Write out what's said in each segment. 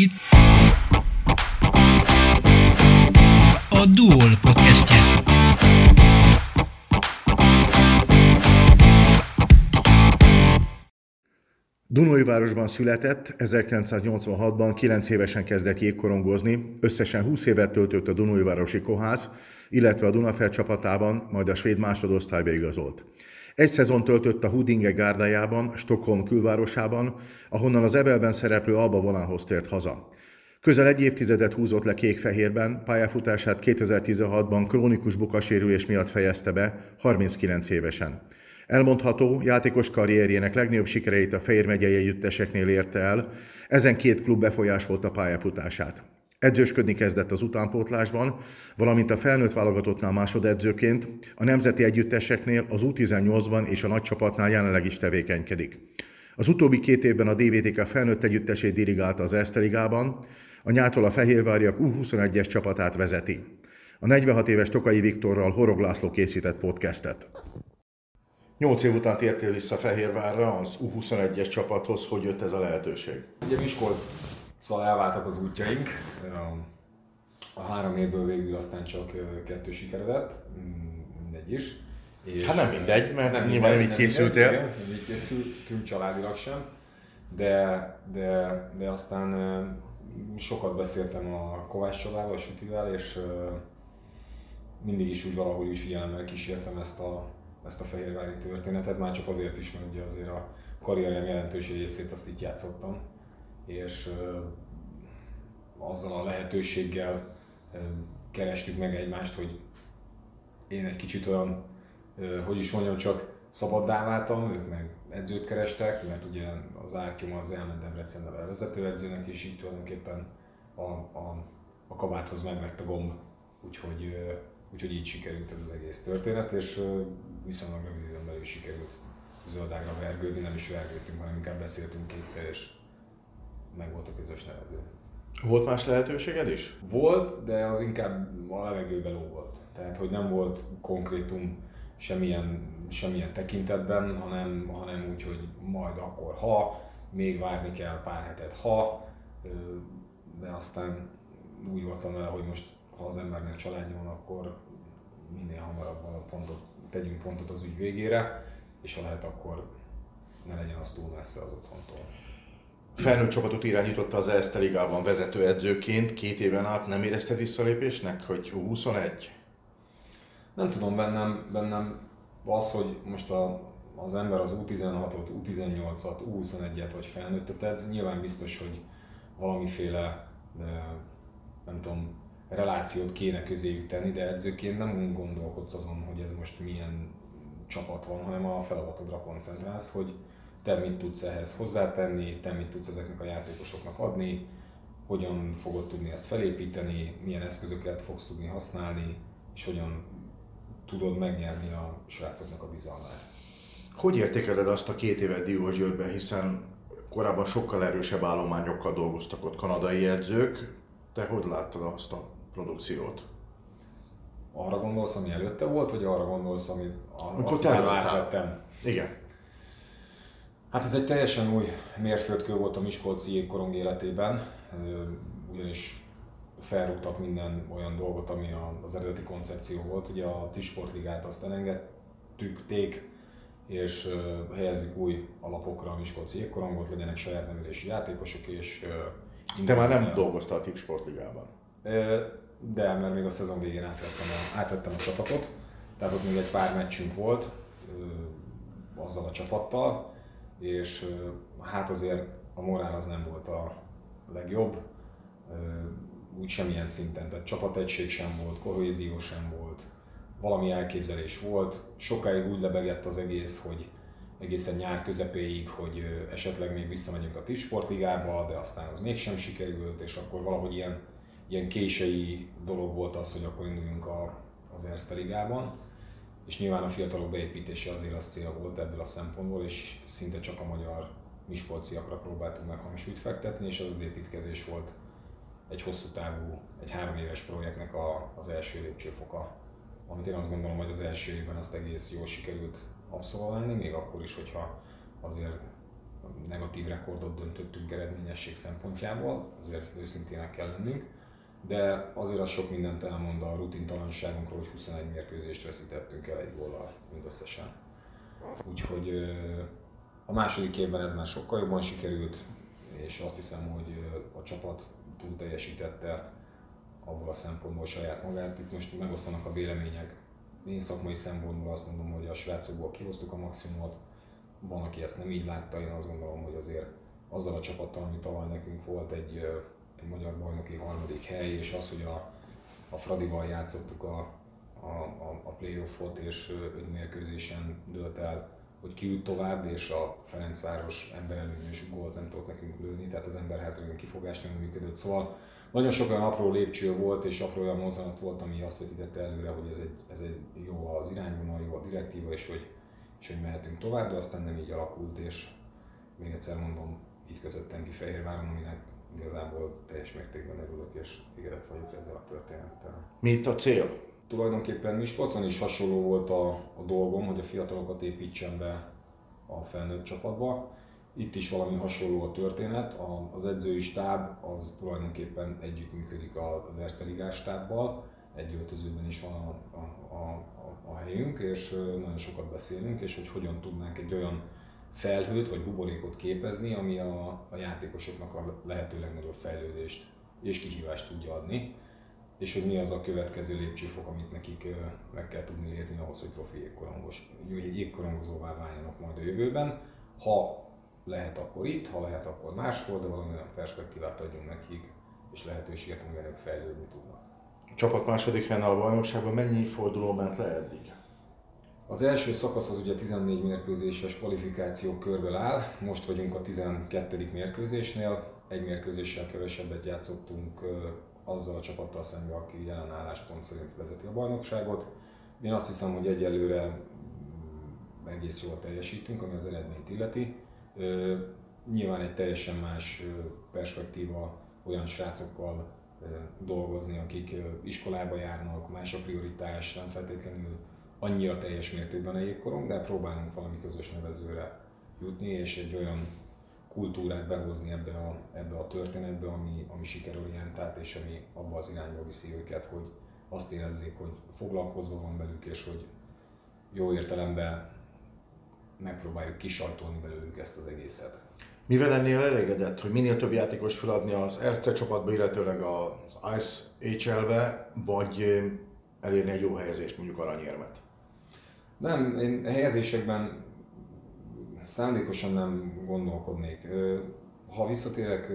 itt a Duol podcastje. Dunóivárosban született, 1986-ban 9 évesen kezdett jégkorongozni, összesen 20 évet töltött a Dunóivárosi Kohász, illetve a Dunafel csapatában, majd a svéd másodosztályba igazolt. Egy szezon töltött a Hudinge gárdájában, Stockholm külvárosában, ahonnan az Ebelben szereplő Alba Volánhoz tért haza. Közel egy évtizedet húzott le kék-fehérben, pályafutását 2016-ban krónikus bukasérülés miatt fejezte be, 39 évesen. Elmondható, játékos karrierjének legnagyobb sikereit a Fehér megyei együtteseknél érte el, ezen két klub befolyásolta pályafutását. Edzősködni kezdett az utánpótlásban, valamint a felnőtt válogatottnál másodedzőként, a nemzeti együtteseknél, az U18-ban és a nagycsapatnál jelenleg is tevékenykedik. Az utóbbi két évben a DVTK felnőtt együttesét dirigálta az Eszteligában, a nyától a Fehérváriak U21-es csapatát vezeti. A 46 éves Tokai Viktorral Horog László készített podcastet. Nyolc év után tértél vissza Fehérvárra az U21-es csapathoz, hogy jött ez a lehetőség? Ugye Miskolc, szóval elváltak az útjaink. A három évből végül aztán csak kettő sikeredett, mindegy is. És hát nem mindegy, mert nem nyilván nem így készültél. Nem, nem így készültünk családilag sem, de, de, de aztán sokat beszéltem a Kovács Csabával, a Sütivel, és mindig is úgy valahogy úgy figyelemmel kísértem ezt a, ezt a fehérvári történetet, már csak azért is, mert ugye azért a karrierem jelentős részét azt itt játszottam, és azzal a lehetőséggel kerestük meg egymást, hogy én egy kicsit olyan, hogy is mondjam, csak szabaddá váltam, ők meg edzőt kerestek, mert ugye az Árkium az elment Debrecenbe vezető edzőnek, és így tulajdonképpen a, a, a kabáthoz meg a gomb, úgyhogy Úgyhogy így sikerült ez az egész történet, és viszonylag rövid időn belül sikerült zöldágra vergődni, nem is vergődtünk, hanem inkább beszéltünk kétszer, és meg volt a közös nevező. Volt más lehetőséged is? Volt, de az inkább a levegőben volt. Tehát, hogy nem volt konkrétum semmilyen, semmilyen tekintetben, hanem, hanem úgy, hogy majd akkor ha, még várni kell pár hetet ha, de aztán úgy voltam vele, hogy most ha az embernek családja van, akkor minél hamarabb a pontot, tegyünk pontot az ügy végére, és ha lehet, akkor ne legyen az túl messze az otthontól. Felnőtt csapatot irányította az Eszter Ligában vezetőedzőként, két éven át nem érezted visszalépésnek, hogy 21? Nem tudom, bennem, bennem az, hogy most a, az ember az U16-ot, U18-at, U21-et vagy felnőttet edz, nyilván biztos, hogy valamiféle, nem tudom, relációt kéne közéjük tenni, de edzőként nem gondolkodsz azon, hogy ez most milyen csapat van, hanem a feladatodra koncentrálsz, hogy te mit tudsz ehhez hozzátenni, te mit tudsz ezeknek a játékosoknak adni, hogyan fogod tudni ezt felépíteni, milyen eszközöket fogsz tudni használni, és hogyan tudod megnyerni a srácoknak a bizalmát. Hogy értékeled azt a két évet Diósgyőrben, hiszen korábban sokkal erősebb állományokkal dolgoztak ott kanadai edzők. Te hogy láttad azt a produkciót. Arra gondolsz, ami előtte volt, vagy arra gondolsz, amit azt átvettem? Igen. Hát ez egy teljesen új mérföldkő volt a Miskolci jégkorong életében, ugyanis felrúgtak minden olyan dolgot, ami az eredeti koncepció volt. Ugye a Tisportligát azt elengedtük, ték, és helyezzük új alapokra a Miskolci jégkorongot, legyenek saját nevelési játékosok, és Te már nem dolgoztál a Tipsportligában? de mert még a szezon végén átvettem a, átvettem a csapatot, tehát ott még egy pár meccsünk volt azzal a csapattal, és hát azért a morál az nem volt a legjobb, úgy semmilyen szinten, tehát csapategység sem volt, kohézió sem volt, valami elképzelés volt, sokáig úgy lebegett az egész, hogy egészen nyár közepéig, hogy esetleg még visszamegyünk a Tipsportligába, de aztán az mégsem sikerült, és akkor valahogy ilyen ilyen késői dolog volt az, hogy akkor induljunk a, az Erste Ligában, és nyilván a fiatalok beépítése azért az cél volt ebből a szempontból, és szinte csak a magyar miskolciakra próbáltunk meg hangsúlyt fektetni, és az az építkezés volt egy hosszú távú, egy három éves projektnek a, az első lépcsőfoka, amit én azt gondolom, hogy az első évben azt egész jól sikerült abszolválni, még akkor is, hogyha azért negatív rekordot döntöttünk eredményesség szempontjából, azért őszintének kell lennünk, de azért az sok mindent elmond a rutintalanságunkról, hogy 21 mérkőzést veszítettünk el egy góllal mindösszesen. Úgyhogy a második évben ez már sokkal jobban sikerült, és azt hiszem, hogy a csapat túl teljesítette abból a szempontból saját magát. Itt most megosztanak a vélemények. Én szakmai szempontból azt mondom, hogy a srácokból kihoztuk a maximumot, van, aki ezt nem így látta, én azt gondolom, hogy azért azzal a csapattal, ami tavaly nekünk volt egy, egy magyar bajnoki harmadik hely, és az, hogy a, a Fradival játszottuk a, a, a, a playoffot, és öt mérkőzésen dölt el, hogy ki tovább, és a Ferencváros emberelőnyös gólt nem tudott nekünk lőni, tehát az ember hátrányú kifogás nem működött. Szóval nagyon sok olyan apró lépcső volt, és apró olyan mozzanat volt, ami azt vetítette előre, hogy ez egy, ez egy jó az irányvonal, jó a direktíva, és hogy és hogy mehetünk tovább, de aztán nem így alakult, és még egyszer mondom, így kötöttem ki Fehérváron, aminek igazából teljes mértékben örülök, és igazat vagyok ezzel a történettel. Mi itt a cél? Tulajdonképpen Miskolcon is hasonló volt a, a dolgom, hogy a fiatalokat építsem be a felnőtt csapatba. Itt is valami hasonló a történet. A, az edzői stáb az tulajdonképpen együttműködik az Erste Ligás stábbal, egy öltözőben is van a, a, a, a helyünk, és nagyon sokat beszélünk, és hogy hogyan tudnánk egy olyan felhőt vagy buborékot képezni, ami a, a játékosoknak a lehető legnagyobb fejlődést és kihívást tudja adni, és hogy mi az a következő lépcsőfok, amit nekik meg kell tudni lépni ahhoz, hogy profi jégkorongozóvá váljanak majd a jövőben. Ha lehet, akkor itt, ha lehet, akkor máshol, de valami olyan perspektívát adjunk nekik, és lehetőséget, amivel ők fejlődni tudnak csapat második helyen a bajnokságban mennyi forduló ment le eddig? Az első szakasz az ugye 14 mérkőzéses kvalifikáció körből áll, most vagyunk a 12. mérkőzésnél, egy mérkőzéssel kevesebbet játszottunk azzal a csapattal szemben, aki jelen álláspont szerint vezeti a bajnokságot. Én azt hiszem, hogy egyelőre mm, egész jól teljesítünk, ami az eredményt illeti. Nyilván egy teljesen más perspektíva olyan srácokkal dolgozni, akik iskolába járnak, más a prioritás, nem feltétlenül annyira teljes mértékben a jégkorong, de próbálunk valami közös nevezőre jutni, és egy olyan kultúrát behozni ebbe a, ebbe a történetbe, ami, ami sikerorientált, és ami abba az irányba viszi őket, hogy azt érezzék, hogy foglalkozva van velük, és hogy jó értelemben megpróbáljuk kisajtolni belőlük ezt az egészet. Mivel ennél elégedett, hogy minél több játékos feladni az RC csapatba, illetőleg az Ice HL-be, vagy elérni egy jó helyezést, mondjuk aranyérmet? Nem, én helyezésekben szándékosan nem gondolkodnék. Ha visszatérek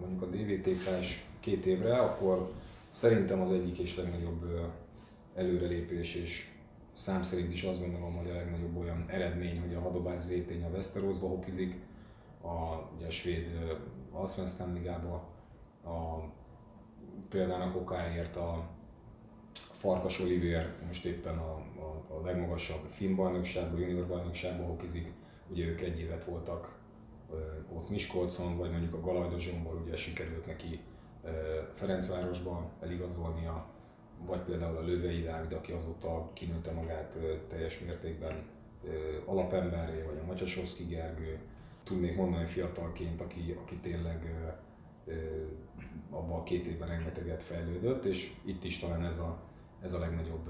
mondjuk a DVTK-s két évre, akkor szerintem az egyik és legnagyobb előrelépés, és szám szerint is azt gondolom, hogy a legnagyobb olyan eredmény, hogy a Hadobás Zétény a Westerosba hokizik, a, ugye a svéd Allsvenskan ligába, a, például a kokáért a Farkas Olivier most éppen a, a, legmagasabb finn bajnokságban, junior bajnokságban hokizik, ugye ők egy évet voltak ott Miskolcon, vagy mondjuk a Galajda Zsombor ugye sikerült neki Ferencvárosban eligazolnia, vagy például a Lövei Dávid, aki azóta kinőtte magát teljes mértékben alapemberré, vagy a Matyasovszki Gergő, tudnék mondani fiatalként, aki, aki tényleg abban a két évben rengeteget fejlődött, és itt is talán ez a, ez a legnagyobb,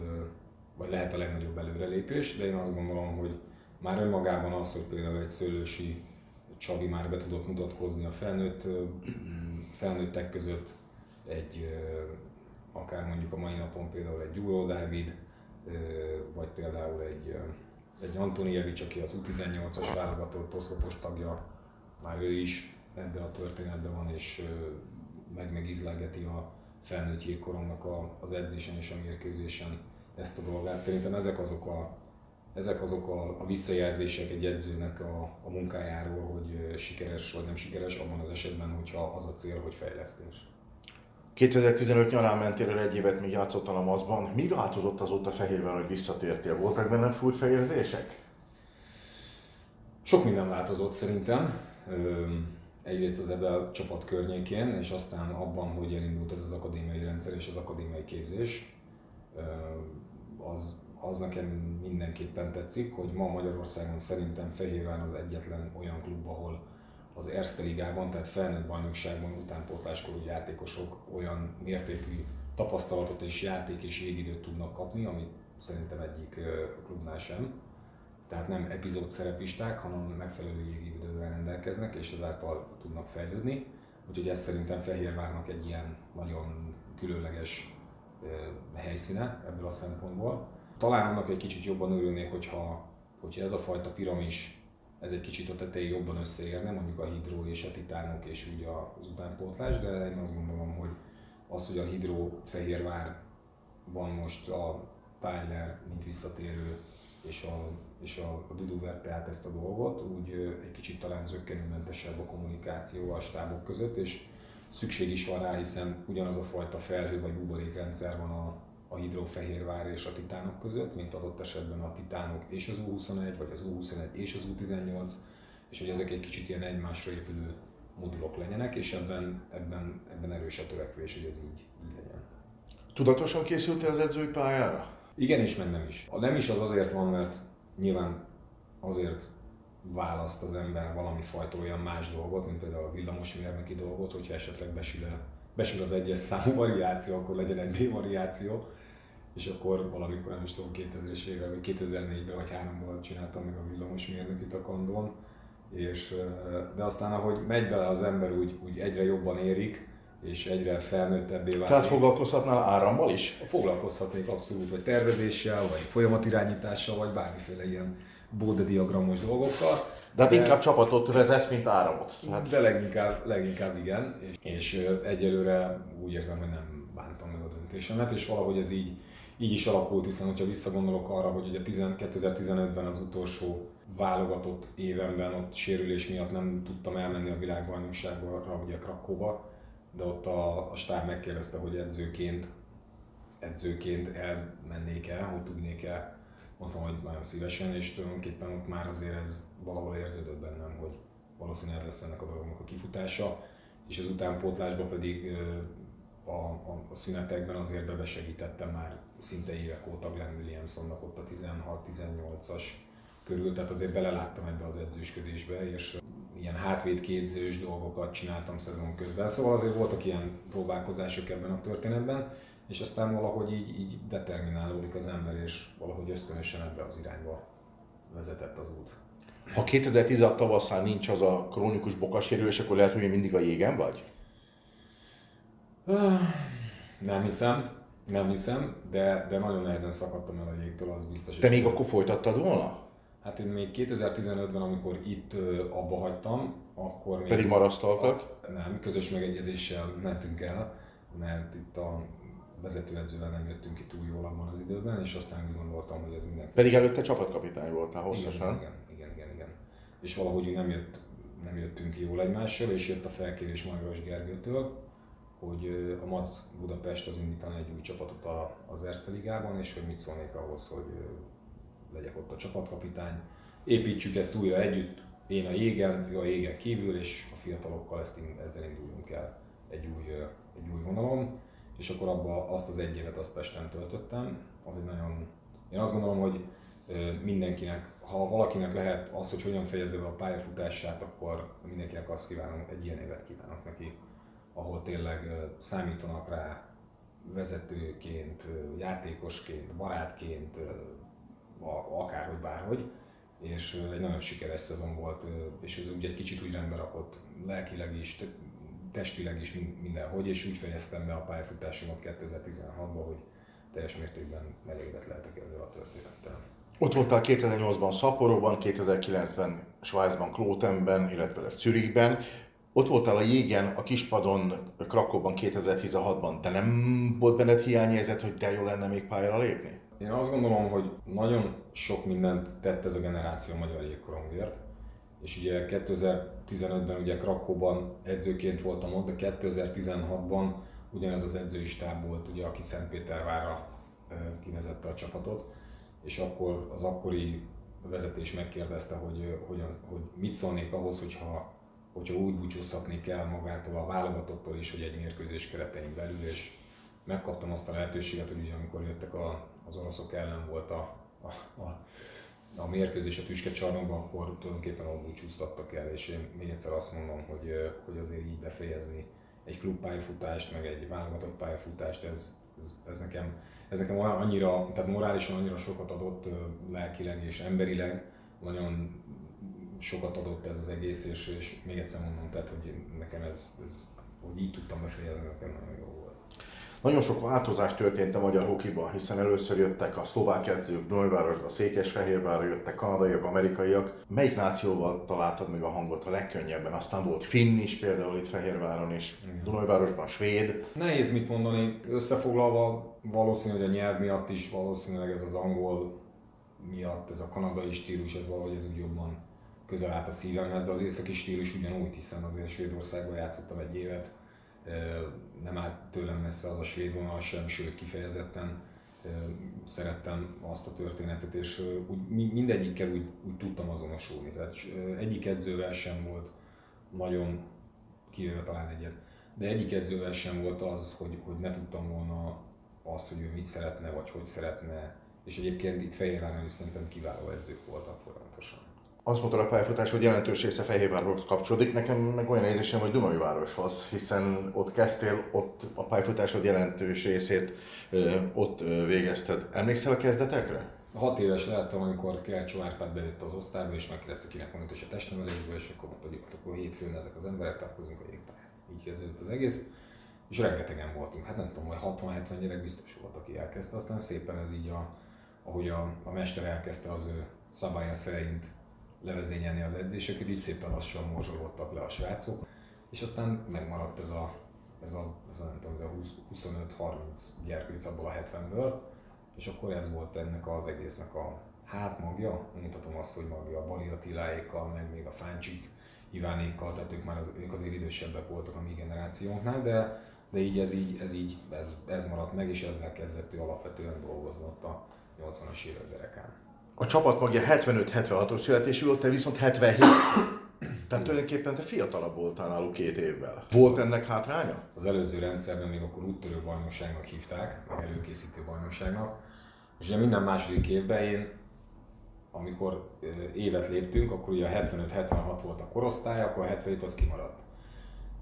vagy lehet a legnagyobb előrelépés, de én azt gondolom, hogy már önmagában az, hogy például egy szőlősi Csabi már be tudott mutatkozni a felnőtt, felnőttek között, egy akár mondjuk a mai napon például egy Gyuró Dávid, vagy például egy egy Antonijevics, aki az U18-as válogatott oszlopos tagja, már ő is ebbe a történetben van, és meg megizlegeti a felnőtt jégkorongnak a, az edzésen és a mérkőzésen ezt a dolgát. Szerintem ezek azok a, ezek azok a, a visszajelzések egy edzőnek a, a munkájáról, hogy sikeres vagy nem sikeres, abban az esetben, hogyha az a cél, hogy fejlesztés. 2015 nyarán mentél el egy évet, míg játszottál a mazban. Mi változott azóta Fehérben, hogy visszatértél? Voltak benne fúrt fejérzések? Sok minden változott szerintem. Egyrészt az ebben a csapat környékén, és aztán abban, hogy elindult ez az akadémiai rendszer és az akadémiai képzés. Az, az nekem mindenképpen tetszik, hogy ma Magyarországon szerintem Fehérvár az egyetlen olyan klub, ahol az Erste Ligában, tehát felnőtt bajnokságban utánpótláskorú játékosok olyan mértékű tapasztalatot és játék és jégidőt tudnak kapni, amit szerintem egyik klubnál sem. Tehát nem epizód szerepisták, hanem megfelelő jégidővel rendelkeznek, és ezáltal tudnak fejlődni. Úgyhogy ez szerintem Fehérvárnak egy ilyen nagyon különleges helyszíne ebből a szempontból. Talán annak egy kicsit jobban örülnék, hogyha, hogyha ez a fajta piramis ez egy kicsit a tetején jobban összeérne, mondjuk a hidró és a titánok és úgy az utánpótlás, de én azt gondolom, hogy az, hogy a hidró Fehérvár van most a Tyler, mint visszatérő, és a, és a, a Dudu vette át ezt a dolgot, úgy egy kicsit talán zöggenőmentesebb a kommunikáció a stábok között, és szükség is van rá, hiszen ugyanaz a fajta felhő vagy buborékrendszer van a, a Hidrofehérvár és a Titánok között, mint adott esetben a Titánok és az U21, vagy az U21 és az U18, és hogy ezek egy kicsit ilyen egymásra épülő modulok legyenek, és ebben, ebben, ebben erős a törekvés, hogy ez így, így legyen. Tudatosan készültél az edzői pályára? Igen és meg nem is. A nem is az azért van, mert nyilván azért választ az ember valami fajta olyan más dolgot, mint például a villamosmérnöki dolgot, hogyha esetleg besül, el, besül az egyes számú variáció, akkor legyen egy B variáció, és akkor valamikor nem is tudom, 2000-es évvel, vagy 2004-ben vagy 3-ban csináltam meg a villamosmérnökit a kandon, és, de aztán ahogy megy bele az ember, úgy, úgy egyre jobban érik, és egyre felnőttebbé válik. Tehát foglalkozhatnál árammal is? Foglalkozhatnék abszolút, vagy tervezéssel, vagy folyamatirányítással, vagy bármiféle ilyen bódediagramos dolgokkal. De hát de, inkább csapatot vezetsz, mint áramot. Hát... De leginkább, leginkább igen, és, és egyelőre úgy érzem, hogy nem bántam meg a döntésemet, és valahogy ez így, így is alakult, hiszen hogyha visszagondolok arra, hogy ugye 2015-ben az utolsó válogatott évemben ott sérülés miatt nem tudtam elmenni a világbajnokságra, ugye Krakóba, de ott a, a stáb megkérdezte, hogy edzőként, edzőként elmennék el, hogy tudnék-e, mondtam, hogy nagyon szívesen, és tulajdonképpen ott már azért ez valahol érződött bennem, hogy valószínűleg ez lesz ennek a dolognak a kifutása, és az utánpótlásban pedig a, a, a szünetekben azért bebesegítettem már szinte évek óta Glenn Williamsonnak ott a 16-18-as körül, tehát azért beleláttam ebbe az edzősködésbe, és ilyen hátvédképzős dolgokat csináltam szezon közben. Szóval azért voltak ilyen próbálkozások ebben a történetben, és aztán valahogy így, így determinálódik az ember, és valahogy ösztönösen ebbe az irányba vezetett az út. Ha 2016 tavasszal nincs az a krónikus bokasérülés, akkor lehet, hogy mindig a jégen vagy? Nem hiszem, nem hiszem, de, de nagyon nehezen szakadtam el a jégtől, az biztos. Te még akkor folytattad volna? Hát én még 2015-ben, amikor itt abba hagytam, akkor még... Pedig marasztaltak? Nem, közös megegyezéssel mentünk el, mert itt a vezetőedzővel nem jöttünk ki túl jól abban az időben, és aztán úgy gondoltam, hogy ez minden. Pedig előtte csapatkapitány voltál hosszasan. Igen, igen, igen, igen. És valahogy nem, jött, nem jöttünk ki jól egymással, és jött a felkérés Majros Gergőtől, hogy a Mac Budapest az indítani egy új csapatot az Erste Ligában, és hogy mit szólnék ahhoz, hogy legyek ott a csapatkapitány. Építsük ezt újra együtt, én a jégen, ő a jégen kívül, és a fiatalokkal ezt, ezzel induljunk el egy új, egy új vonalon. És akkor abba azt az egy évet azt Pesten töltöttem. Az egy nagyon, én azt gondolom, hogy mindenkinek, ha valakinek lehet az, hogy hogyan fejezze be a pályafutását, akkor mindenkinek azt kívánom, egy ilyen évet kívánok neki, ahol tényleg számítanak rá vezetőként, játékosként, barátként, akárhogy bárhogy, és egy nagyon sikeres szezon volt, és ez úgy egy kicsit úgy rendbe rakott lelkileg is, testileg is mindenhogy, és úgy fejeztem be a pályafutásomat 2016-ban, hogy teljes mértékben elégedett lehetek ezzel a történettel. Ott voltál 2008-ban Szaporóban, 2009-ben Svájcban, Klótenben, illetve Zürichben. Ott voltál a jégen, a kispadon, Krakóban 2016-ban. Te nem volt benned hiányérzet, hogy de jó lenne még pályára lépni? Én azt gondolom, hogy nagyon sok mindent tett ez a generáció a magyar jégkorongért, és ugye 2015-ben ugye Krakóban edzőként voltam ott, de 2016-ban ugyanez az edzői stáb volt, ugye, aki Szentpétervára kinevezette a csapatot, és akkor az akkori vezetés megkérdezte, hogy, hogy, hogy mit szólnék ahhoz, hogyha, hogyha úgy búcsúzhatni kell magától a válogatottól is, hogy egy mérkőzés keretein belül, és megkaptam azt a lehetőséget, hogy ugye amikor jöttek a, az oroszok ellen volt a, a, a a mérkőzés a tüskecsarnokban, akkor tulajdonképpen ott búcsúztattak el, és én még egyszer azt mondom, hogy, hogy azért így befejezni egy klubpályafutást, meg egy válogatott pályafutást, ez, ez, ez, nekem, ez nekem annyira, tehát morálisan annyira sokat adott lelkileg és emberileg, nagyon sokat adott ez az egész, és, és még egyszer mondom, tehát, hogy nekem ez, ez hogy így tudtam befejezni, ez nagyon jó volt. Nagyon sok változás történt a magyar hokiban, hiszen először jöttek a szlovák edzők Dunajvárosba, Székesfehérvárra jöttek kanadaiak, amerikaiak. Melyik nációval találtad meg a hangot a legkönnyebben? Aztán volt finn is, például itt Fehérváron is, Dunajvárosban svéd. Nehéz mit mondani, összefoglalva valószínű, hogy a nyelv miatt is, valószínűleg ez az angol miatt, ez a kanadai stílus, ez valahogy ez úgy jobban közel állt a szívemhez, de az északi stílus ugyanúgy, hiszen azért Svédországban játszottam egy évet, nem állt tőlem messze az a svéd vonal sem, sőt kifejezetten szerettem azt a történetet, és úgy, mindegyikkel úgy, úgy tudtam azonosulni. Tehát egyik edzővel sem volt nagyon, kivéve talán egyet, de egyik edzővel sem volt az, hogy, hogy ne tudtam volna azt, hogy ő mit szeretne, vagy hogy szeretne, és egyébként itt Fehérváron is szerintem kiváló edzők voltak folyamatosan azt mondta a pályafutás, hogy jelentős része Fehérvárhoz kapcsolódik. Nekem meg olyan érzésem, hogy Dunai városhoz, hiszen ott kezdtél, ott a pályafutásod jelentős részét ott végezted. Emlékszel a kezdetekre? Hat éves lehettem, amikor Kercsó Árpád bejött az osztályba, és megkérdezte, kinek van a testnevelésből, és akkor mondta, hogy akkor hétfőn ezek az emberek találkozunk a jégpályán. Így kezdődött az egész. És rengetegen voltunk, hát nem tudom, hogy 60-70 gyerek biztos volt, aki elkezdte, aztán szépen ez így, a, ahogy a, a mester elkezdte az ő szabálya szerint levezényelni az edzéseket, így szépen lassan morzsolódtak le a srácok, és aztán megmaradt ez a, ez a, ez a nem tudom, ez a 25-30 gyerkőc abból a 70-ből, és akkor ez volt ennek az egésznek a hát magja, mutatom azt, hogy magja a Bali Attiláékkal, meg még a Fáncsik Ivánékkal, tehát ők már az, ők azért idősebbek voltak a mi generációnknál, de, de így ez így, ez, így ez, ez maradt meg, és ezzel kezdett ő alapvetően dolgozni ott a 80-as évek derekán a csapat magja 75-76-os születésű volt, te viszont 77. Tehát tulajdonképpen te fiatalabb voltál náluk két évvel. Volt ennek hátránya? Az előző rendszerben még akkor úttörő bajnokságnak hívták, meg előkészítő bajnokságnak. És ugye minden második évben én, amikor évet léptünk, akkor ugye a 75-76 volt a korosztály, akkor a 77 az kimaradt.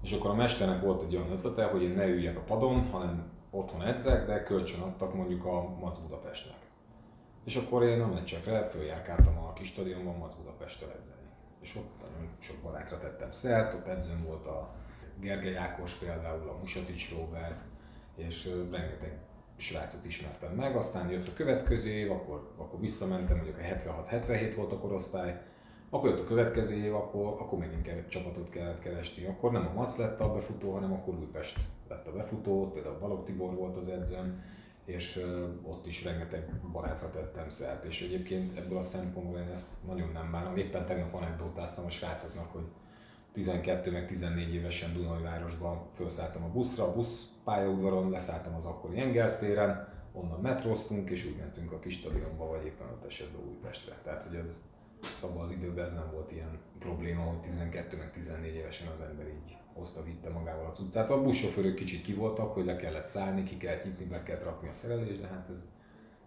És akkor a mesternek volt egy olyan ötlete, hogy én ne üljek a padon, hanem otthon edzek, de kölcsön adtak mondjuk a Mac Budapestnek. És akkor én a meccsekre följárkáltam a kis stadionban Mac Budapestre edzeni. És ott nagyon sok barátra tettem szert, ott edzőm volt a Gergely Ákos például, a Musatics Robert, és rengeteg srácot ismertem meg, aztán jött a következő év, akkor, akkor visszamentem, mondjuk a 76-77 volt a korosztály, akkor jött a következő év, akkor, akkor megint kell, csapatot kellett keresni. Akkor nem a Mac lett a befutó, hanem akkor Újpest lett a befutó, például Balog Tibor volt az edzőm, és ott is rengeteg barátra tettem szert, és egyébként ebből a szempontból én ezt nagyon nem bánom. Éppen tegnap anekdotáztam a srácoknak, hogy 12 meg 14 évesen Dunajvárosban felszálltam a buszra, a busz pályaudvaron, leszálltam az akkori Engels téren, onnan metróztunk, és úgy mentünk a kis stadionba, vagy éppen ott esetben Újpestre. Tehát, hogy ez szóval az időben ez nem volt ilyen probléma, hogy 12 meg 14 évesen az ember így hozta, vitte magával a cuccát. A buszsofőrök kicsit ki voltak, hogy le kellett szállni, ki kellett nyitni, be kellett rakni a szerelést, de hát ez,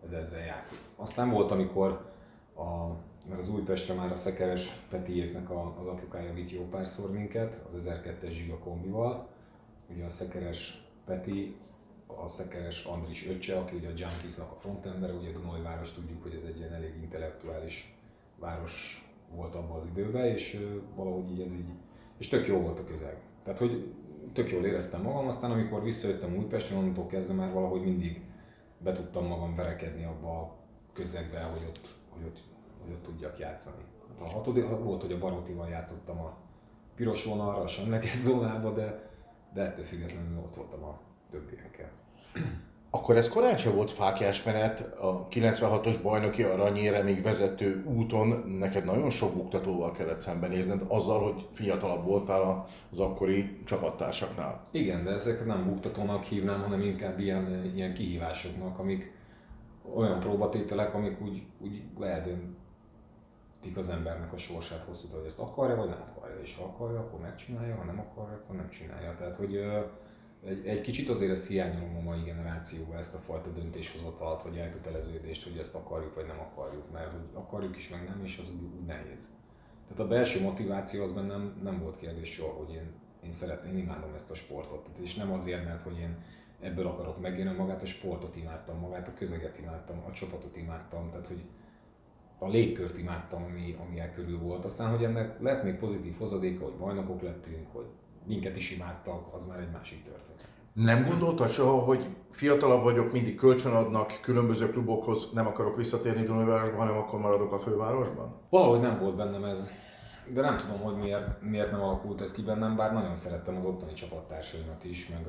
ez ezzel járt. Aztán volt, amikor a, mert az Újpestre már a Szekeres Petiéknek a, az apukája vitt jó párszor minket, az 1002-es Zsiga kombival. Ugye a Szekeres Peti, a Szekeres Andris öccse, aki ugye a Junkiesnak a frontendere, ugye város tudjuk, hogy ez egy ilyen elég intellektuális város volt abban az időben, és valahogy így ez így, és tök jó volt a közeg. Tehát, hogy tök jól éreztem magam, aztán amikor visszajöttem Újpestre, onnantól kezdve már valahogy mindig be tudtam magam verekedni abba a közegbe, hogy ott, hogy ott, hogy ott tudjak játszani. Hát a hatodik volt, hogy a Barotival játszottam a piros vonalra, a semleges zónába, de, de ettől függetlenül ott voltam a többiekkel. Akkor ez korán sem volt fákjás menet, a 96-os bajnoki aranyéremig vezető úton neked nagyon sok buktatóval kellett szembenézned, azzal, hogy fiatalabb voltál az akkori csapattársaknál. Igen, de ezeket nem buktatónak hívnám, hanem inkább ilyen, ilyen kihívásoknak, amik olyan próbatételek, amik úgy, úgy eldöntik az embernek a sorsát hosszú hogy ezt akarja, vagy nem akarja, és ha akarja, akkor megcsinálja, ha nem akarja, akkor nem csinálja. Tehát, hogy egy, egy kicsit azért ezt hiányolom a mai generációban, ezt a fajta döntéshozatalt, vagy elköteleződést, hogy ezt akarjuk, vagy nem akarjuk, mert hogy akarjuk is, meg nem, és az úgy, úgy nehéz. Tehát a belső motiváció az bennem nem volt kérdés soha, hogy én, én szeretném, én imádom ezt a sportot. Tehát, és nem azért, mert hogy én ebből akarok megélni, magát a sportot imádtam, magát a közeget imádtam, a csapatot imádtam, tehát hogy a légkört imádtam, ami, ami el körül volt. Aztán, hogy ennek lett még pozitív hozadéka, hogy bajnokok lettünk, hogy minket is imádtak, az már egy másik történet. Nem gondoltad soha, hogy fiatalabb vagyok, mindig kölcsönadnak különböző klubokhoz, nem akarok visszatérni Dunajvárosba, hanem akkor maradok a fővárosban? Valahogy nem volt bennem ez, de nem tudom, hogy miért, miért nem alakult ez ki bennem, bár nagyon szerettem az ottani csapattársaimat is, meg,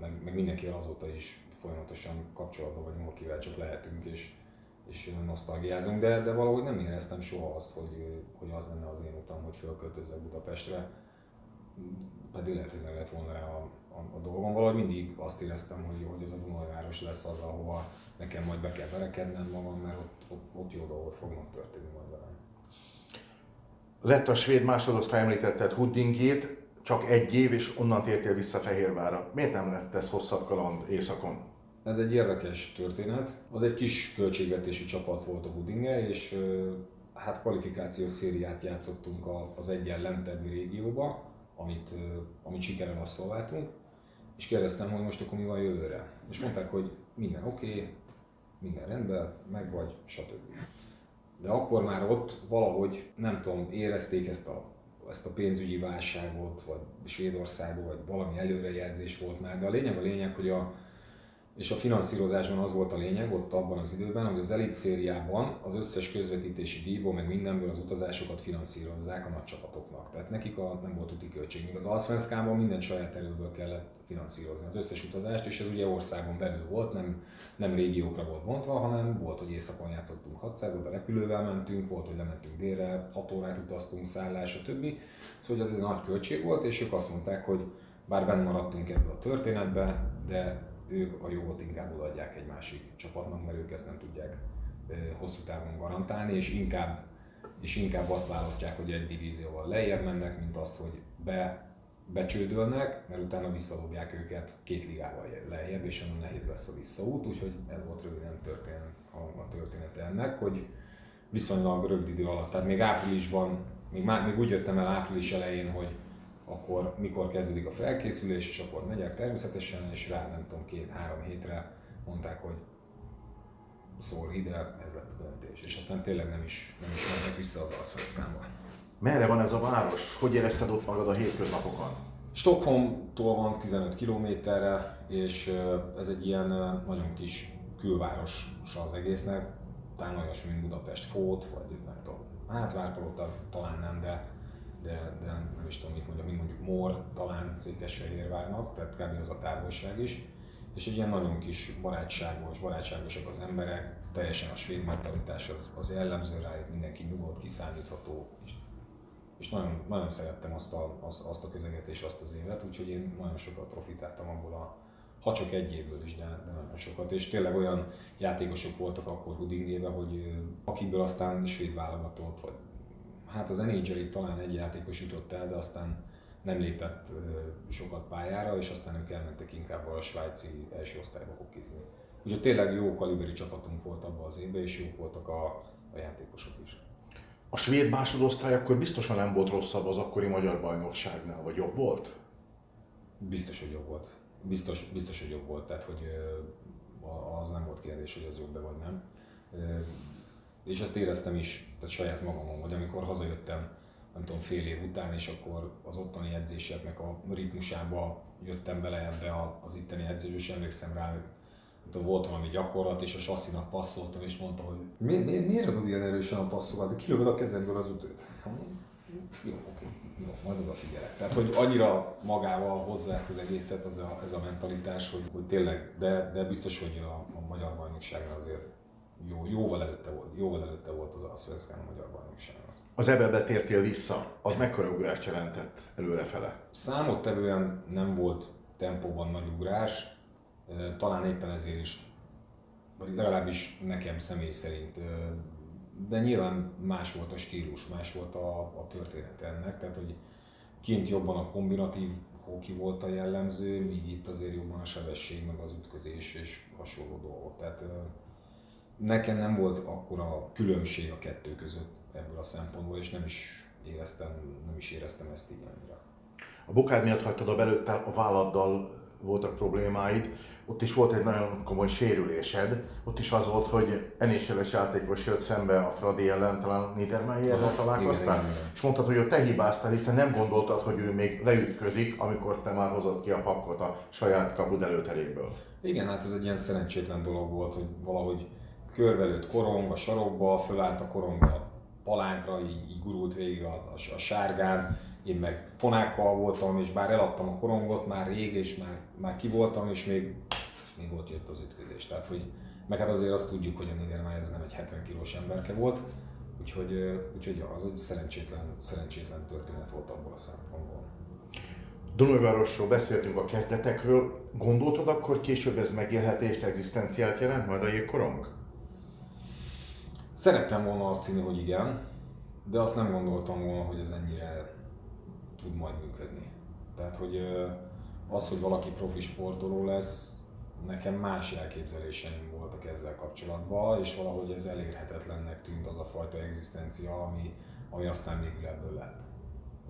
meg, meg mindenkivel azóta is folyamatosan kapcsolatban vagyunk, akivel csak lehetünk, és, és nosztalgiázunk, de, de valahogy nem éreztem soha azt, hogy, hogy az lenne az én utam, hogy fölköltözzek Budapestre pedig lehet, hogy meg lett volna a, a, a dolgom. Valahogy mindig azt éreztem, hogy, hogy ez a Dunajváros lesz az, ahova nekem majd be kell verekednem magam, mert ott, ott, ott jó dolgok fognak történni majd velem. Lett a svéd másodosztály említetted Huddingét, csak egy év, és onnan tértél vissza Fehérvárra. Miért nem lett ez hosszabb kaland éjszakon? Ez egy érdekes történet. Az egy kis költségvetési csapat volt a Huddinge, és hát kvalifikációs szériát játszottunk az egyen lentebbi régióba, amit, amit sikerrel abszolváltunk, és kérdeztem, hogy most akkor mi van jövőre. És mondták, hogy minden oké, okay, minden rendben, meg vagy, stb. De akkor már ott valahogy, nem tudom, érezték ezt a, ezt a pénzügyi válságot, vagy Svédországban, vagy valami előrejelzés volt már, de a lényeg a lényeg, hogy a, és a finanszírozásban az volt a lényeg ott abban az időben, hogy az elit szériában az összes közvetítési díjból, meg mindenből az utazásokat finanszírozzák a nagy csapatoknak. Tehát nekik a, nem volt úti költség. Míg az Alszvenszkában minden saját erőből kellett finanszírozni az összes utazást, és ez ugye országon belül volt, nem, nem régiókra volt bontva, hanem volt, hogy éjszakon játszottunk 600 a repülővel mentünk, volt, hogy lementünk délre, 6 órát utaztunk, szállás, stb. Szóval ez egy nagy költség volt, és ők azt mondták, hogy bár benn maradtunk ebbe a történetbe, de ők a jogot inkább odaadják egy másik csapatnak, mert ők ezt nem tudják hosszú távon garantálni, és inkább, és inkább azt választják, hogy egy divízióval lejjebb mennek, mint azt, hogy be, becsődölnek, mert utána visszadobják őket két ligával lejjebb, és onnan nehéz lesz a visszaút, úgyhogy ez volt röviden történet, a, a története ennek, hogy viszonylag rövid idő alatt, tehát még áprilisban, még, már, még úgy jöttem el április elején, hogy akkor mikor kezdődik a felkészülés, és akkor megyek természetesen, és rá nem tudom, két-három hétre mondták, hogy szól ide, ez lett a döntés. És aztán tényleg nem is, nem is mentek vissza az Alszfeszkánba. Merre van ez a város? Hogy érezted ott magad a hétköznapokon? Stockholmtól van 15 kilométerre, és ez egy ilyen nagyon kis külváros az egésznek, talán olyasmi, mint Budapest Fót, vagy nem tudom, hát Várpalota talán nem, de de, de nem is tudom mit mondjak, mint mondjuk Mór, talán Székesfehérvárnak, tehát kb. az a távolság is. És egy ilyen nagyon kis barátságos, barátságosak az emberek, teljesen a svéd mentalitás az, az jellemző rájuk, mindenki nyugodt, kiszámítható, és, és nagyon, nagyon szerettem azt a, azt, azt a közeget és azt az évet, úgyhogy én nagyon sokat profitáltam abból a, ha csak egy évből is, de, de nagyon sokat. És tényleg olyan játékosok voltak akkor Hudingében, hogy akikből aztán svéd válogatott, vagy hát az nhl talán egy játékos jutott el, de aztán nem lépett sokat pályára, és aztán ők elmentek inkább a svájci első osztályba hokizni. Úgyhogy tényleg jó kaliberi csapatunk volt abban az évben, és jók voltak a, a játékosok is. A svéd másodosztály akkor biztosan nem volt rosszabb az akkori magyar bajnokságnál, vagy jobb volt? Biztos, hogy jobb volt. Biztos, biztos hogy jobb volt, tehát hogy az nem volt kérdés, hogy az jobb-e vagy nem és ezt éreztem is, tehát saját magamon, hogy amikor hazajöttem, nem tudom, fél év után, és akkor az ottani edzéseknek a ritmusába jöttem bele ebbe az itteni edzésbe, és emlékszem rá, hogy tudom, volt valami gyakorlat, és a sasszinak passzoltam, és mondta, hogy mi, mi, miért adod ilyen erősen a passzokat, de kilövöd a kezemből az ütőt. Jó, oké, jó, majd odafigyelek. Tehát, hogy annyira magával hozza ezt az egészet, az a, ez a mentalitás, hogy, hogy tényleg, de, de biztos, hogy a, a magyar bajnokságon azért jó, jóval, előtte volt, jóval előtte volt az a magyar bajnokságon. Az ebbe tértél vissza, az mekkora ugrást jelentett előrefele? Számottevően nem volt tempóban nagy ugrás, talán éppen ezért is, vagy legalábbis nekem személy szerint, de nyilván más volt a stílus, más volt a, a történet ennek, tehát hogy kint jobban a kombinatív hoki volt a jellemző, míg itt azért jobban a sebesség, meg az ütközés és hasonló dolgok. Tehát nekem nem volt akkora különbség a kettő között ebből a szempontból, és nem is éreztem, nem is éreztem ezt így annyira. A bokád miatt hagytad a belőtt a válladdal voltak problémáid, ott is volt egy nagyon komoly sérülésed, ott is az volt, hogy nhl játékos jött szembe a Fradi ellen, talán Niedermayerrel találkoztál, és mondtad, hogy ő te hibáztál, hiszen nem gondoltad, hogy ő még leütközik, amikor te már hozott ki a pakkot a saját kapud előteréből. Igen, hát ez egy ilyen szerencsétlen dolog volt, hogy valahogy körvelőtt korong a sarokba, fölállt a korong a palánkra, így, így gurult végig a, a, a sárgán, én meg fonákkal voltam, és bár eladtam a korongot már rég, és már, már ki voltam, és még, még ott jött az ütközés. Tehát, hogy, meg hát azért azt tudjuk, hogy a Niedermayer ez nem egy 70 kilós emberke volt, úgyhogy, úgyhogy az egy szerencsétlen, szerencsétlen történet volt abból a szempontból. Dunajvárosról beszéltünk a kezdetekről. Gondoltad akkor később ez megélhetést, egzisztenciát jelent majd a jégkorong? Szerettem volna azt hinni, hogy igen, de azt nem gondoltam volna, hogy ez ennyire tud majd működni. Tehát, hogy az, hogy valaki profi sportoló lesz, nekem más elképzeléseim voltak ezzel kapcsolatban, és valahogy ez elérhetetlennek tűnt az a fajta egzisztencia, ami, ami aztán végül ebből lett.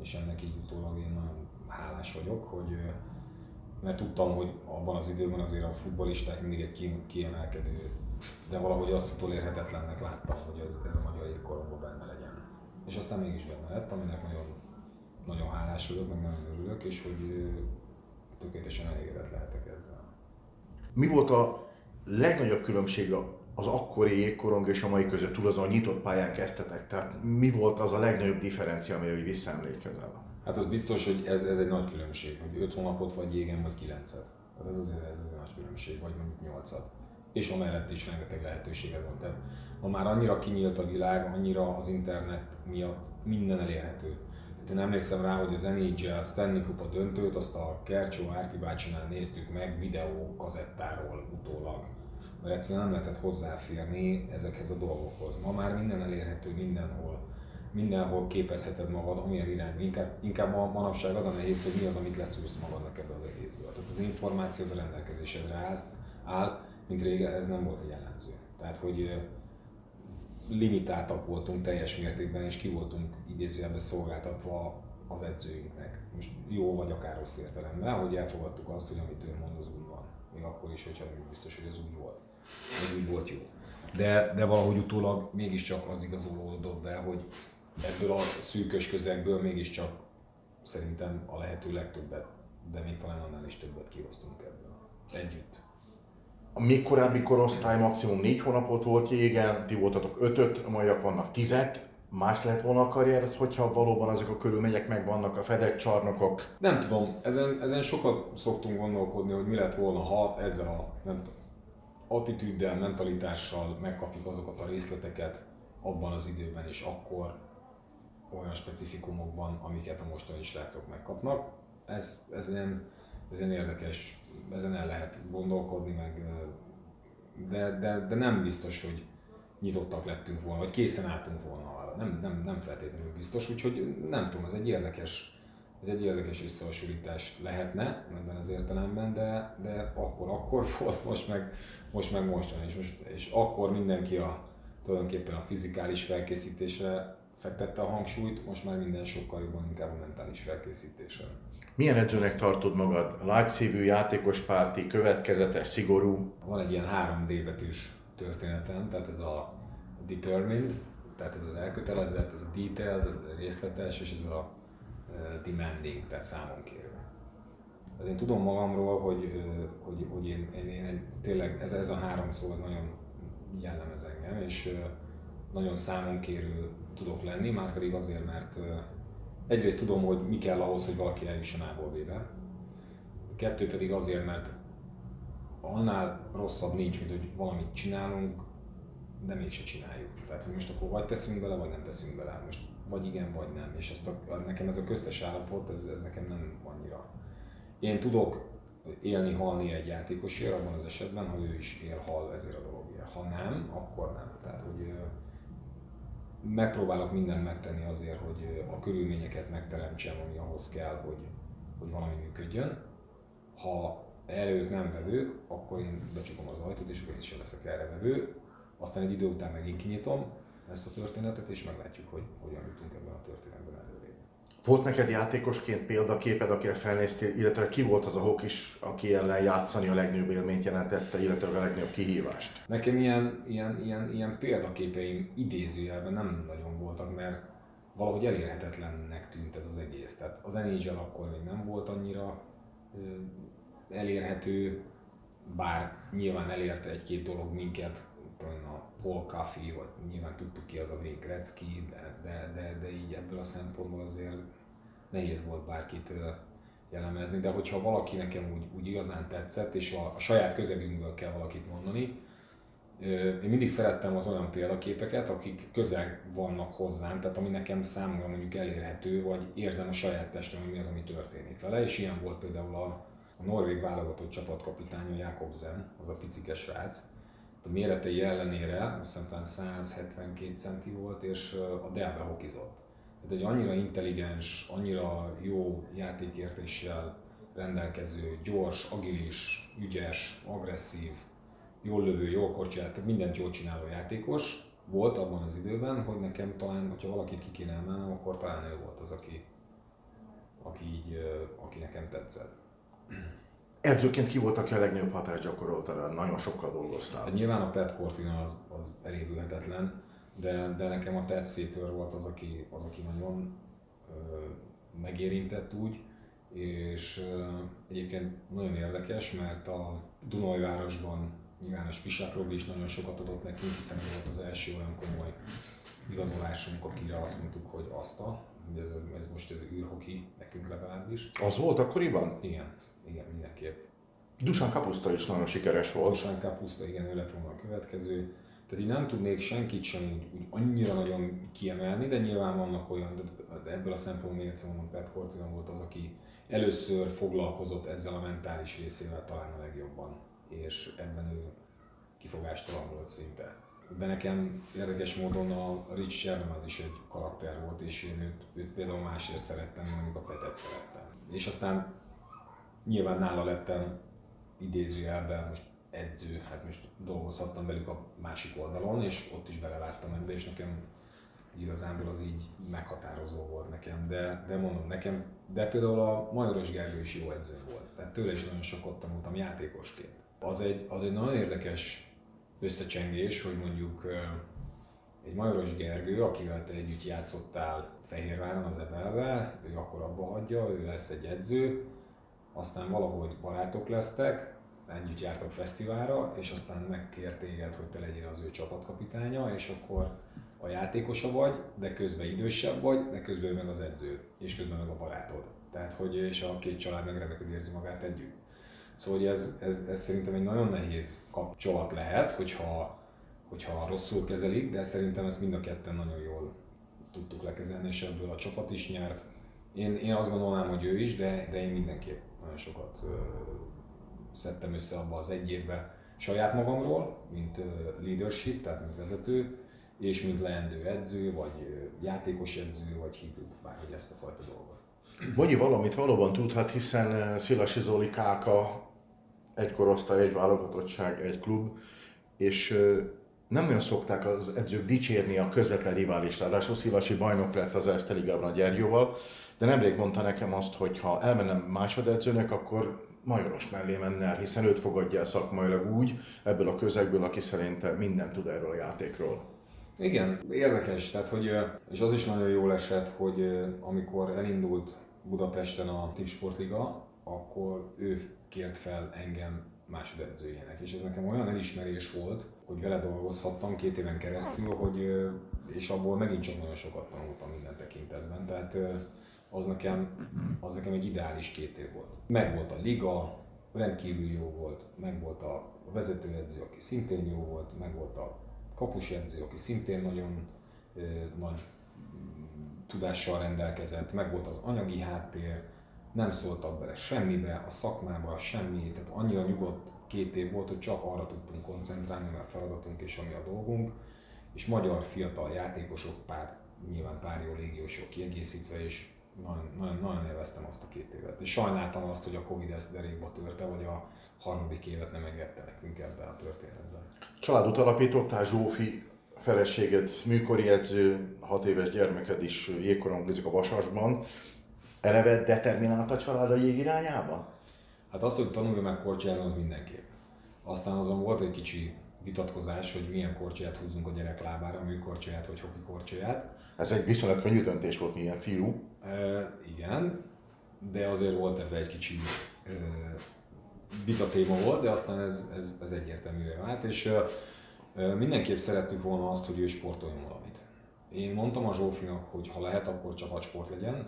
És ennek így utólag én nagyon hálás vagyok, hogy mert tudtam, hogy abban az időben azért a futbolisták mindig egy kiemelkedő, de valahogy azt utolérhetetlennek láttam, hogy ez, ez a magyar jégkoromban benne legyen. És aztán mégis benne lett, aminek nagyon nagyon hálás vagyok, meg nagyon örülök, és hogy tökéletesen elégedett lehetek ezzel. Mi volt a legnagyobb különbség az akkori jégkorong és a mai között túl azon a nyitott pályán kezdtetek? Tehát mi volt az a legnagyobb differencia, amire visszaemlékezel? Hát az biztos, hogy ez, ez egy nagy különbség, hogy 5 hónapot vagy jégen, vagy 9-et. Hát ez azért ez, ez egy nagy különbség, vagy mondjuk 8-at. És amellett is rengeteg lehetőséged van. Tehát ma már annyira kinyílt a világ, annyira az internet miatt minden elérhető én emlékszem rá, hogy az NHL Stanley Kupa döntőt, azt a Kercsó Árpi bácsinál néztük meg videó kazettáról utólag, mert egyszerűen nem lehetett hozzáférni ezekhez a dolgokhoz. Ma már minden elérhető mindenhol, mindenhol képezheted magad, amilyen irányba. Inkább, inkább a manapság az a nehéz, hogy mi az, amit leszűrsz magadnak ebbe az egészből. Tehát az információ az a rendelkezésedre áll, mint régen ez nem volt jellemző. Tehát, hogy limitáltak voltunk teljes mértékben, és ki voltunk idézőjelben szolgáltatva az edzőinknek. Most jó vagy akár rossz értelemben, hogy elfogadtuk azt, hogy amit ő mond, az úgy van. Még akkor is, hogyha nem biztos, hogy ez úgy volt. Ez úgy volt jó. De, de valahogy utólag mégiscsak az igazolódott be, hogy ebből a szűkös közegből mégiscsak szerintem a lehető legtöbbet, de még talán annál is többet kihoztunk ebből. Együtt. A még korábbi korosztály maximum négy hónapot volt jégen, ti voltatok ötöt, a maiak vannak tizet. Más lehet volna a karriered, hogyha valóban ezek a körülmények megvannak, a fedett csarnokok? Nem tudom, ezen, ezen sokat szoktunk gondolkodni, hogy mi lett volna, ha ezzel a nem tudom, attitűddel, mentalitással megkapjuk azokat a részleteket abban az időben és akkor olyan specifikumokban, amiket a mostani srácok megkapnak. Ez, ez, ilyen, ez ilyen érdekes ezen el lehet gondolkodni, meg, de, de, de nem biztos, hogy nyitottak lettünk volna, vagy készen álltunk volna arra. Nem, nem, nem feltétlenül biztos, úgyhogy nem tudom, ez egy érdekes, ez egy érdekes összehasonlítás lehetne ebben az értelemben, de, de akkor, akkor volt, most meg, most meg mostan, és, most, és akkor mindenki a, tulajdonképpen a fizikális felkészítésre fektette a hangsúlyt, most már minden sokkal jobban inkább a mentális felkészítésre. Milyen edzőnek tartod magad? Lágyszívű, játékos párti, következetes, szigorú? Van egy ilyen 3D betűs történetem, tehát ez a determined, tehát ez az elkötelezett, ez a detailed, ez a részletes, és ez a demanding, tehát számon kérő. Tehát én tudom magamról, hogy, hogy, hogy én, én, én, tényleg ez, ez a három szó az nagyon jellemez engem, és nagyon számon kérő tudok lenni, már pedig azért, mert egyrészt tudom, hogy mi kell ahhoz, hogy valaki eljusson A-ból. Kettő pedig azért, mert annál rosszabb nincs, mint hogy valamit csinálunk, de mégse csináljuk. Tehát, hogy most akkor vagy teszünk bele, vagy nem teszünk bele. Most vagy igen, vagy nem. És ezt a, nekem ez a köztes állapot, ez, ez nekem nem annyira. Én tudok élni, halni egy játékosért abban az esetben, ha ő is él, hal ezért a dologért. Ha nem, akkor nem. Tehát, hogy megpróbálok mindent megtenni azért, hogy a körülményeket megteremtsem, ami ahhoz kell, hogy, hogy valami működjön. Ha erre ők nem vevők, akkor én becsukom az ajtót, és akkor én sem leszek erre vevő. Aztán egy idő után megint kinyitom ezt a történetet, és meglátjuk, hogy hogyan jutunk ebben a történetben. Volt neked játékosként példaképed, akire felnéztél, illetve ki volt az a hokis, aki ellen játszani a legnagyobb élményt jelentette, illetve a legnagyobb kihívást? Nekem ilyen, ilyen, ilyen, ilyen példaképeim idézőjelben nem nagyon voltak, mert valahogy elérhetetlennek tűnt ez az egész. Tehát az NHL akkor még nem volt annyira elérhető, bár nyilván elérte egy-két dolog minket, tudom, a Paul Coffey, vagy nyilván tudtuk ki az a Wayne Gretzky, de, de, de, de így ebből a szempontból azért nehéz volt bárkit jellemezni, de hogyha valaki nekem úgy, úgy igazán tetszett, és a, a saját közegünkből kell valakit mondani, én mindig szerettem az olyan példaképeket, akik közel vannak hozzám, tehát ami nekem számomra mondjuk elérhető, vagy érzem a saját testem, hogy mi az, ami történik vele, és ilyen volt például a, a norvég válogatott csapatkapitánya Jakobsen, az a picike srác. A méretei ellenére, azt hiszem 172 centi volt, és a Delbe hokizott. Tehát egy annyira intelligens, annyira jó játékértéssel rendelkező, gyors, agilis, ügyes, agresszív, jól lövő, jól korcsolyát, tehát mindent jól csináló játékos volt abban az időben, hogy nekem talán, hogyha valakit ki kéne emelnem, akkor talán ő volt az, aki, aki, így, aki nekem tetszett. Edzőként ki volt, aki a legnagyobb hatást gyakorolt rá? Nagyon sokkal dolgoztál. Hát nyilván a Pat Cortina az, az elévülhetetlen, de, de nekem a Ted Sater volt az, aki, az, aki nagyon ö, megérintett úgy, és ö, egyébként nagyon érdekes, mert a Dunajvárosban nyilván a Spisák Robi is nagyon sokat adott nekünk, hiszen ő volt az első olyan komoly igazolásunk, akire azt mondtuk, hogy azt a, hogy ez, ez, ez most ez űrhoki, nekünk legalábbis. Az volt akkoriban? Igen, igen, mindenképp. Dusan Kapuszta is nagyon sikeres volt. Dusan Kapuszta, igen, ő lett volna a következő. Tehát így nem tudnék senkit sem úgy, úgy annyira nagyon kiemelni, de nyilván vannak olyan, de ebből a szempontból miért mondom, Pat Cortina volt az, aki először foglalkozott ezzel a mentális részével talán a legjobban és ebben ő kifogástalan volt szinte. De nekem érdekes módon a Rich Sherman az is egy karakter volt, és én őt, őt például másért szerettem, mint a Petet szerettem. És aztán nyilván nála lettem idézőjelben most edző, hát most dolgozhattam velük a másik oldalon, és ott is beleláttam ebbe, és nekem igazából az így meghatározó volt nekem, de, de mondom nekem, de például a Majoros Gergő is jó edző volt, tehát tőle is nagyon sokat tanultam játékosként. Az egy, az egy nagyon érdekes összecsengés, hogy mondjuk egy Majoros Gergő, akivel te együtt játszottál Fehérváron az Ebelvel, ő akkor abba hagyja, ő lesz egy edző, aztán valahogy barátok lesztek, együtt jártak fesztiválra, és aztán megkért téged, hogy te legyél az ő csapatkapitánya, és akkor a játékosa vagy, de közben idősebb vagy, de közben meg az edző, és közben meg a barátod. Tehát, hogy és a két család meg remekül érzi magát együtt. Szóval hogy ez, ez, ez szerintem egy nagyon nehéz kapcsolat lehet, hogyha, hogyha rosszul kezelik, de szerintem ezt mind a ketten nagyon jól tudtuk lekezelni, és ebből a csapat is nyert. Én, én azt gondolnám, hogy ő is, de, de én mindenképp nagyon sokat szedtem össze abba az egy évbe saját magamról, mint leadership, tehát mint vezető, és mint leendő edző, vagy játékos edző, vagy hívjuk bárhogy ezt a fajta dolgot. Bogyi valamit valóban tudhat, hiszen Szilasi Zoli Káka egy korosztály, egy válogatottság, egy klub, és nem nagyon szokták az edzők dicsérni a közvetlen rivális, ráadásul Szilasi bajnok lett az Erste Ligában a Gyergyóval, de nemrég mondta nekem azt, hogy ha elmenem másodedzőnek, akkor Majoros mellé menne el, hiszen őt fogadja el szakmailag úgy, ebből a közegből, aki szerintem mindent tud erről a játékról. Igen, érdekes, tehát hogy, és az is nagyon jól esett, hogy amikor elindult Budapesten a Tipsportliga, akkor ő kért fel engem másodedzőjének. És ez nekem olyan elismerés volt, hogy vele dolgozhattam két éven keresztül, hogy, és abból megint csak nagyon sokat tanultam minden tekintetben. Tehát az nekem, az nekem egy ideális két év volt. Meg volt a liga, rendkívül jó volt, meg volt a vezetőedző, aki szintén jó volt, meg volt a kapusedző, aki szintén nagyon nagy tudással rendelkezett, meg volt az anyagi háttér, nem szóltak bele semmibe, a szakmába semmi, tehát annyira nyugodt két év volt, hogy csak arra tudtunk koncentrálni, mert feladatunk és ami a dolgunk, és magyar fiatal játékosok, pár, nyilván pár jó légiósok kiegészítve, és nagyon, nagyon, nagyon élveztem azt a két évet. És sajnáltam azt, hogy a Covid ezt derékba törte, vagy a harmadik évet nem engedte nekünk ebbe a történetbe. Családot alapítottál, Zsófi feleséged, műkori edző, hat éves gyermeked is jégkorongozik a Vasasban. Eleve determinált a család a jég irányába? Hát az, hogy tanulja meg korcsolyázni, az mindenképp. Aztán azon volt egy kicsi vitatkozás, hogy milyen korcsolyát húzunk a gyerek lábára, műkorcsolyát vagy hoki korcsolyát. Ez egy viszonylag könnyű döntés volt, milyen fiú. E, igen, de azért volt ebben egy kicsi e, vita téma volt, de aztán ez, ez, ez egyértelművé vált, és e, mindenképp szerettük volna azt, hogy ő sportoljon valamit. Én mondtam a Zsófinak, hogy ha lehet, akkor csapatsport legyen.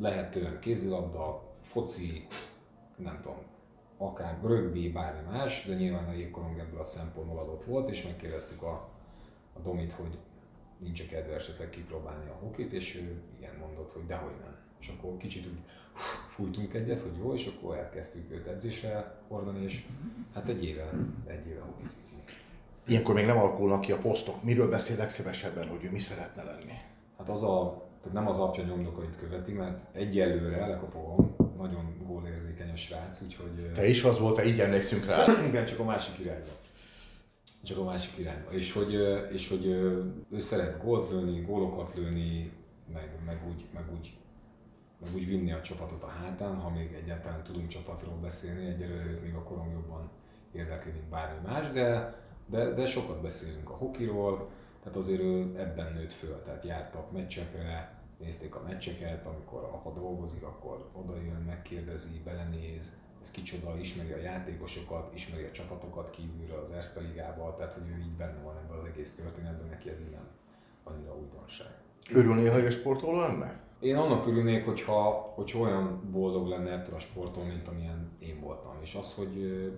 Lehet tőlem kézilabda, foci, nem tudom, akár rögbi, bármi más, de nyilván a jégkorong ebből a szempontból adott volt, és megkérdeztük a, a Domit, hogy nincs -e kedve esetleg kipróbálni a hokit, és ő igen mondott, hogy dehogy nem. És akkor kicsit úgy fújtunk egyet, hogy jó, és akkor elkezdtük őt edzésre hordani, és hát egy éve, egy éve hokizik. Ilyenkor még nem alakulnak ki a posztok. Miről beszél legszívesebben, hogy ő mi szeretne lenni? Hát az a, tehát nem az apja nyomdokait követi, mert egyelőre lekopogom, nagyon gólérzékeny a srác, úgyhogy... Te is az volt, te így emlékszünk rá. Igen, csak a másik irányba. Csak a másik irányba. És hogy, és hogy ő szeret gólt lőni, gólokat lőni, meg, meg, úgy, meg, úgy, meg úgy vinni a csapatot a hátán, ha még egyáltalán tudunk csapatról beszélni, egyelőre még a korom jobban érdekli, mint bármi más, de, de, de sokat beszélünk a hokiról, tehát azért ő ebben nőtt föl, tehát jártak meccsekre, nézték a meccseket, amikor apa dolgozik, akkor oda jön, megkérdezi, belenéz, ez kicsoda, ismeri a játékosokat, ismeri a csapatokat kívülről az Erste Ligába, tehát hogy ő így benne van ebben az egész történetben, neki ez így nem annyira újdonság. Örülnél, ha egy sportoló lenne? Én annak örülnék, hogyha, hogy olyan boldog lenne ettől a sporttól, mint amilyen én voltam. És az, hogy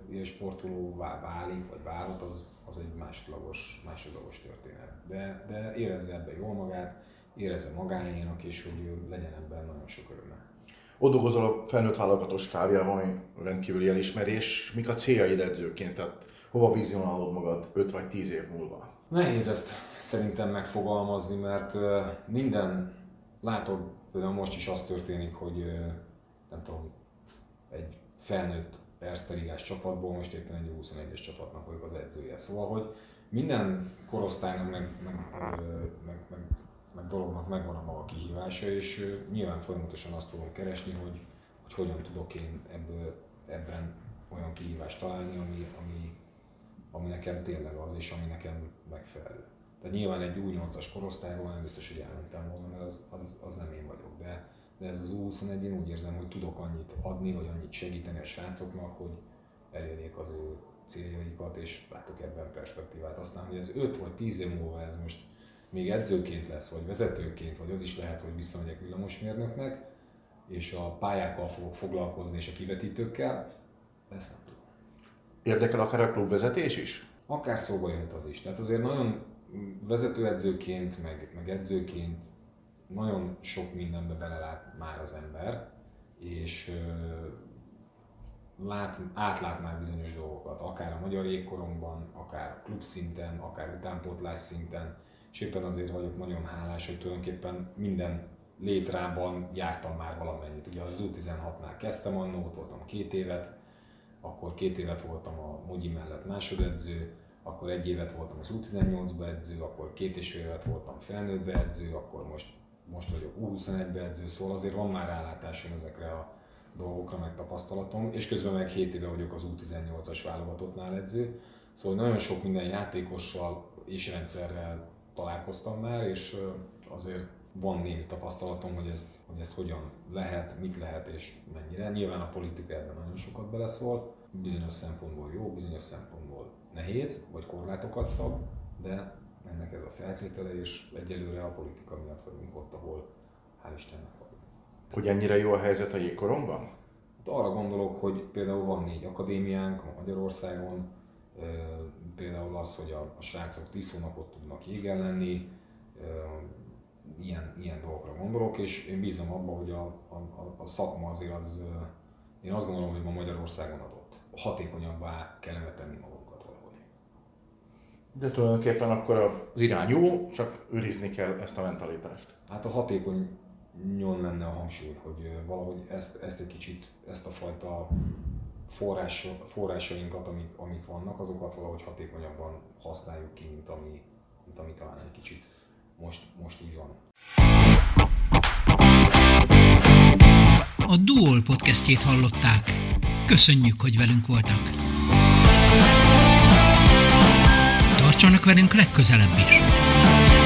ilyen sportolóvá válik, vagy válhat, az, az egy másodlagos, másodlagos történet. De, de érezze ebbe jól magát, érezze magáénak, és hogy legyen ebben nagyon sok öröme. Ott dolgozol a felnőtt válogatós stábjában, rendkívüli elismerés. Mik a céljaid edzőként? Tehát hova vizionálod magad 5 vagy 10 év múlva? Nehéz ezt szerintem megfogalmazni, mert minden, látod, például most is az történik, hogy nem tudom, egy felnőtt Erste csapatból most éppen egy 21-es csapatnak vagyok az edzője. Szóval, hogy minden korosztálynak meg, meg, meg, meg meg dolognak megvan a maga kihívása, és nyilván folyamatosan azt fogom keresni, hogy, hogy hogyan tudok én ebből, ebben olyan kihívást találni, ami, ami, ami nekem tényleg az, és ami nekem megfelelő. Tehát nyilván egy U8-as korosztályról nem biztos, hogy elmentem volna, mert az, az, az nem én vagyok, de, de ez az U21, én úgy érzem, hogy tudok annyit adni, vagy annyit segíteni a srácoknak, hogy elérjék az ő céljaikat, és látok ebben perspektívát. Aztán, hogy ez 5 vagy 10 év múlva ez most még edzőként lesz, vagy vezetőként, vagy az is lehet, hogy visszamegyek villamosmérnöknek, és a pályákkal fogok foglalkozni, és a kivetítőkkel, ezt nem tudom. Érdekel akár a klubvezetés is? Akár szóba jöhet az is. Tehát azért nagyon vezetőedzőként, meg, meg edzőként nagyon sok mindenbe belelát már az ember, és lát, átlát már bizonyos dolgokat, akár a magyar jégkorongban, akár klub szinten, akár utánpótlás szinten, és éppen azért vagyok nagyon hálás, hogy tulajdonképpen minden létrában jártam már valamennyit. Ugye az U16-nál kezdtem annó, ott voltam két évet, akkor két évet voltam a Mogyi mellett másodedző, akkor egy évet voltam az U18-ba edző, akkor két és fél évet voltam felnőttbe edző, akkor most, most vagyok U21-be edző, szóval azért van már rálátásom ezekre a dolgokra, meg tapasztalatom, és közben meg 7 éve vagyok az U18-as válogatottnál edző, szóval nagyon sok minden játékossal és rendszerrel találkoztam már, és azért van némi tapasztalatom, hogy ezt, hogy ezt hogyan lehet, mit lehet és mennyire. Nyilván a politika ebben nagyon sokat beleszól, bizonyos szempontból jó, bizonyos szempontból nehéz, vagy korlátokat szab, de ennek ez a feltétele, és egyelőre a politika miatt vagyunk ott, ahol hál' Istennek vagyunk. Hogy ennyire jó a helyzet a jégkorongban? Hát arra gondolok, hogy például van négy akadémiánk Magyarországon, például az, hogy a, a srácok 10 hónapot tudnak jégen lenni, ilyen, ilyen dolgokra gondolok, és én bízom abban, hogy a, a, a szakma azért az, én azt gondolom, hogy ma Magyarországon adott. Hatékonyabbá kellene tenni magunkat valahogy. De tulajdonképpen akkor az irány jó, csak őrizni kell ezt a mentalitást. Hát a hatékony nyon lenne a hangsúly, hogy valahogy ezt, ezt egy kicsit, ezt a fajta forrás, forrásainkat, amik, amik vannak, azokat valahogy hatékonyabban használjuk ki, mint ami, mint ami talán egy kicsit most, most úgy van. A Duol podcastjét hallották. Köszönjük, hogy velünk voltak. Tartsanak velünk legközelebb is!